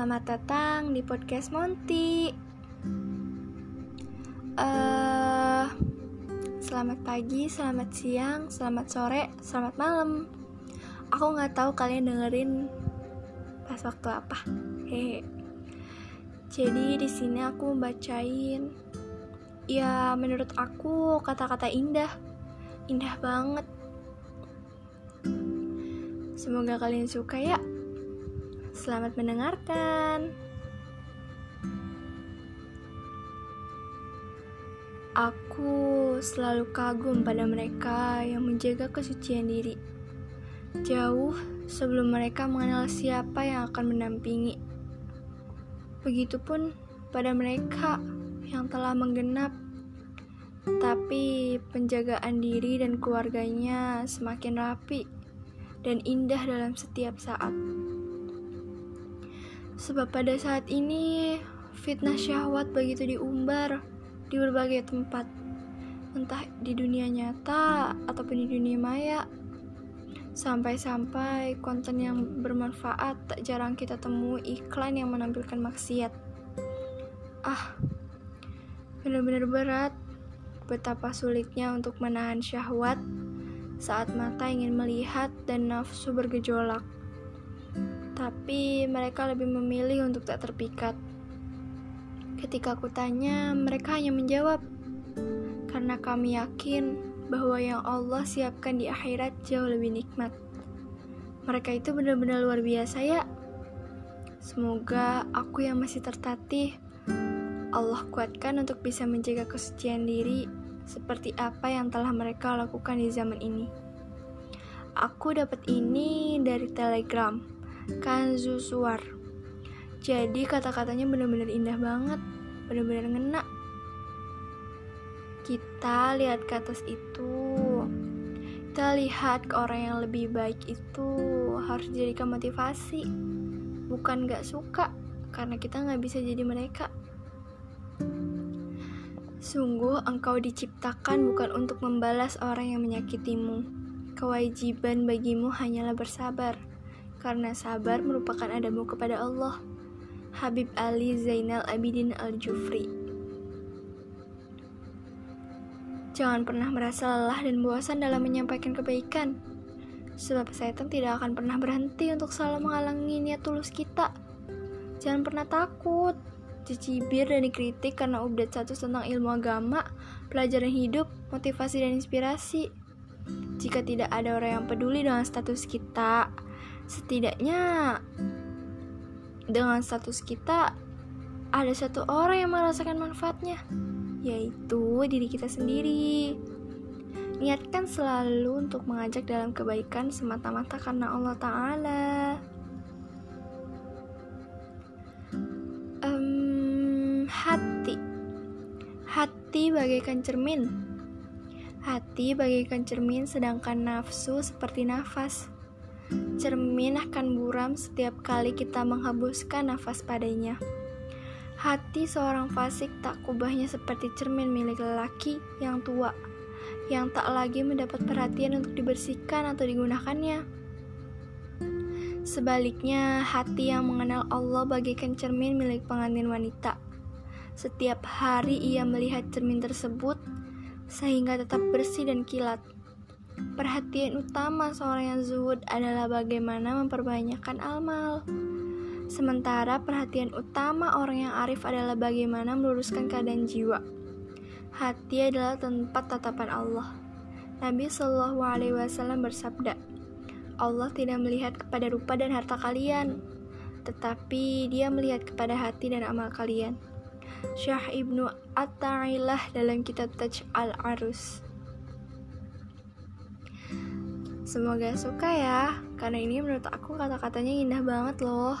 selamat datang di podcast Monty. Uh, selamat pagi, selamat siang, selamat sore, selamat malam. Aku nggak tahu kalian dengerin pas waktu apa. Hehe. Jadi di sini aku membacain ya menurut aku kata-kata indah. Indah banget. Semoga kalian suka ya. Selamat mendengarkan. Aku selalu kagum pada mereka yang menjaga kesucian diri. Jauh sebelum mereka mengenal siapa yang akan mendampingi. Begitupun pada mereka yang telah menggenap tapi penjagaan diri dan keluarganya semakin rapi dan indah dalam setiap saat. Sebab pada saat ini fitnah syahwat begitu diumbar di berbagai tempat, entah di dunia nyata ataupun di dunia maya. Sampai-sampai konten yang bermanfaat tak jarang kita temui iklan yang menampilkan maksiat. Ah, benar-benar berat betapa sulitnya untuk menahan syahwat saat mata ingin melihat dan nafsu bergejolak tapi mereka lebih memilih untuk tak terpikat. Ketika aku tanya, mereka hanya menjawab, "Karena kami yakin bahwa yang Allah siapkan di akhirat jauh lebih nikmat." Mereka itu benar-benar luar biasa, ya. Semoga aku yang masih tertatih, Allah kuatkan untuk bisa menjaga kesucian diri seperti apa yang telah mereka lakukan di zaman ini. Aku dapat ini dari Telegram Kanzu Suar. Jadi kata-katanya benar-benar indah banget, benar-benar ngena. Kita lihat ke atas itu. Kita lihat ke orang yang lebih baik itu harus dijadikan motivasi. Bukan gak suka, karena kita gak bisa jadi mereka. Sungguh engkau diciptakan bukan untuk membalas orang yang menyakitimu. Kewajiban bagimu hanyalah bersabar karena sabar merupakan adamu kepada Allah. Habib Ali Zainal Abidin Al-Jufri Jangan pernah merasa lelah dan bosan dalam menyampaikan kebaikan, sebab setan tidak akan pernah berhenti untuk selalu menghalangi niat tulus kita. Jangan pernah takut, dicibir dan dikritik karena update satu tentang ilmu agama, pelajaran hidup, motivasi dan inspirasi. Jika tidak ada orang yang peduli dengan status kita, setidaknya dengan status kita ada satu orang yang merasakan manfaatnya yaitu diri kita sendiri. Niatkan selalu untuk mengajak dalam kebaikan semata-mata karena Allah Ta'ala. Hati. Hati bagaikan cermin. Hati bagaikan cermin sedangkan nafsu seperti nafas Cermin akan buram setiap kali kita menghembuskan nafas padanya. Hati seorang fasik tak kubahnya seperti cermin milik lelaki yang tua, yang tak lagi mendapat perhatian untuk dibersihkan atau digunakannya. Sebaliknya, hati yang mengenal Allah bagaikan cermin milik pengantin wanita. Setiap hari ia melihat cermin tersebut, sehingga tetap bersih dan kilat. Perhatian utama seorang yang zuhud adalah bagaimana memperbanyakkan amal. Sementara perhatian utama orang yang arif adalah bagaimana meluruskan keadaan jiwa. Hati adalah tempat tatapan Allah. Nabi Shallallahu Alaihi Wasallam bersabda, Allah tidak melihat kepada rupa dan harta kalian, tetapi Dia melihat kepada hati dan amal kalian. Syah ibnu At-Ta'ilah dalam kitab Taj al-Arus. Semoga suka ya, karena ini menurut aku kata-katanya indah banget loh.